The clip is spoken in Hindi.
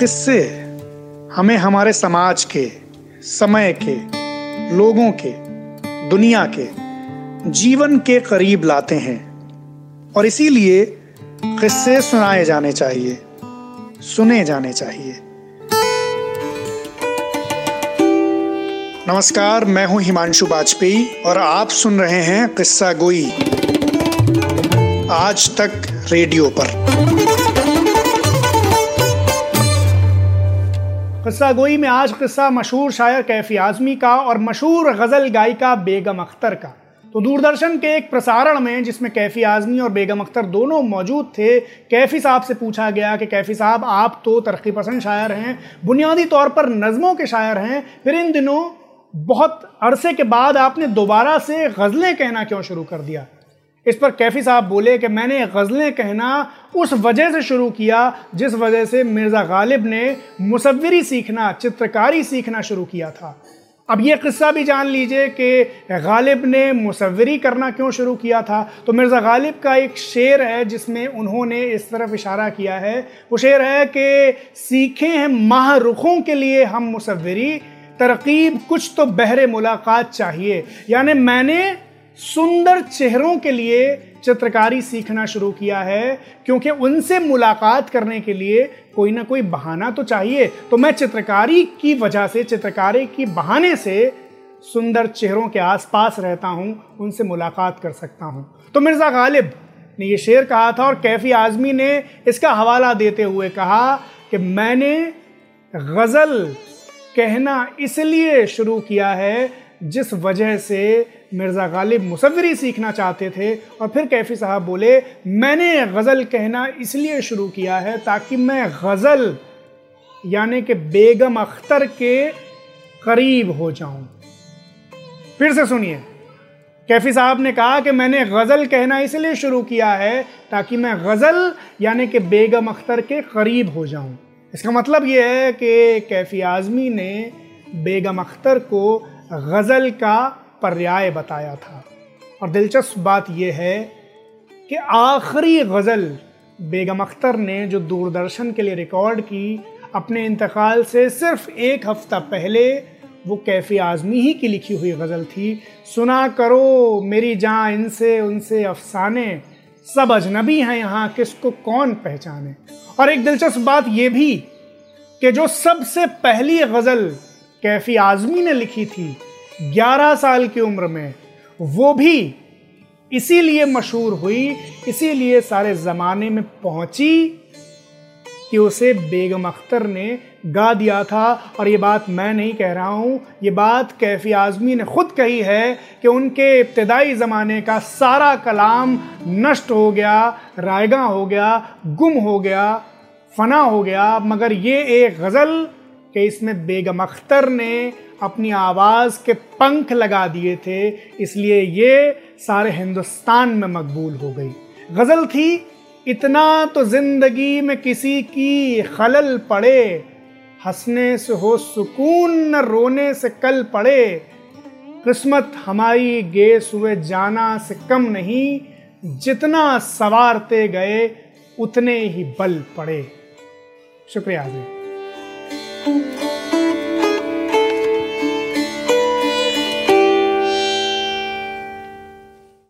किस्से? हमें हमारे समाज के, समय के, लोगों के, दुनिया के, जीवन के करीब लाते हैं। और इसीलिए किस्से सुनाए जाने चाहिए, सुने जाने चाहिए। नमस्कार, मैं हूँ हिमांशु वाजपेयी और आप सुन रहे हैं किस्सा गोई। आज तक रेडियो पर। किस्सा गोई में आज किस्सा मशहूर शायर कैफी आजमी का और मशहूर गज़ल गायिका बेगम अख्तर का। तो दूरदर्शन के एक प्रसारण में, जिसमें कैफी आजमी और बेगम अख्तर दोनों मौजूद थे, कैफी साहब से पूछा गया कि कैफी साहब, आप तो तरक्की पसंद शायर हैं, बुनियादी तौर पर नज़मों के शायर हैं, फिर इन दिनों बहुत अरसे के बाद आपने दोबारा से गज़लें कहना क्यों शुरू कर दिया? इस पर कैफी साहब बोले कि मैंने गज़लें कहना उस वजह से शुरू किया जिस वजह से मिर्ज़ा गालिब ने मुसवरी सीखना, चित्रकारी सीखना शुरू किया था। अब ये किस्सा भी जान लीजिए कि गालिब ने मुसवरी करना क्यों शुरू किया था? तो मिर्ज़ा गालिब का एक शेर है जिसमें उन्होंने इस तरफ़ इशारा किया है। वो शेर है कि सीखे हैं माह रुखों के लिए हम मुसवरी तरकीब कुछ तो बहरे मुलाकात चाहिए। यानी मैंने सुंदर चेहरों के लिए चित्रकारी सीखना शुरू किया है, क्योंकि उनसे मुलाकात करने के लिए कोई ना कोई बहाना तो चाहिए। तो मैं चित्रकारी की वजह से, चित्रकारी की बहाने से सुंदर चेहरों के आसपास रहता हूँ, उनसे मुलाकात कर सकता हूँ। तो मिर्ज़ा गालिब ने ये शेर कहा था और कैफी आज़मी ने इसका हवाला देते हुए कहा कि मैंने गज़ल कहना इसलिए शुरू किया है जिस वजह से मिर्ज़ा गालिब मुसवरी सीखना चाहते थे और फिर कैफ़ी साहब बोले, मैंने गज़ल कहना इसलिए शुरू किया है ताकि मैं गज़ल, यानी कि बेगम अख्तर के करीब हो जाऊँ। फिर से सुनिए। कैफ़ी साहब ने कहा कि मैंने गज़ल कहना इसलिए शुरू किया है ताकि मैं गज़ल, यानी कि बेगम अख्तर के करीब हो जाऊँ। इसका मतलब यह है कि कैफ़ी आज़मी ने बेगम अख्तर को गज़ल का पर्याय बताया था। और दिलचस्प बात यह है कि आखिरी गज़ल बेगम अख्तर ने जो दूरदर्शन के लिए रिकॉर्ड की अपने इंतकाल से सिर्फ़ एक हफ़्ता पहले, वो कैफ़ी आज़मी ही की लिखी हुई गज़ल थी, सुना करो मेरी जान इनसे उनसे अफसाने, सब अजनबी हैं यहाँ, किसको कौन पहचाने? और एक दिलचस्प बात यह भी कि जो सबसे पहली गज़ल कैफ़ी आज़मी ने लिखी थी 11 साल की उम्र में वो भी इसीलिए मशहूर हुई, इसीलिए सारे ज़माने में पहुँची कि उसे बेगम अख्तर ने गा दिया था। और ये बात मैं नहीं कह रहा हूँ, ये बात कैफी आज़मी ने ख़ुद कही है कि उनके इब्तदाई ज़माने का सारा कलाम नष्ट हो गया, रायगा हो गया, गुम हो गया, फना हो गया। मगर ये एक गज़ल कि इसमें बेगम अख्तर ने अपनी आवाज़ के पंख लगा दिए थे, इसलिए ये सारे हिंदुस्तान में मकबूल हो गई। गज़ल थी, इतना तो ज़िंदगी में किसी की खलल पड़े, हंसने से हो सुकून, न रोने से कल पड़े। किस्मत हमारी गेस हुए जाना से कम नहीं, जितना सवारते गए, उतने ही बल पड़े। शुक्रिया जी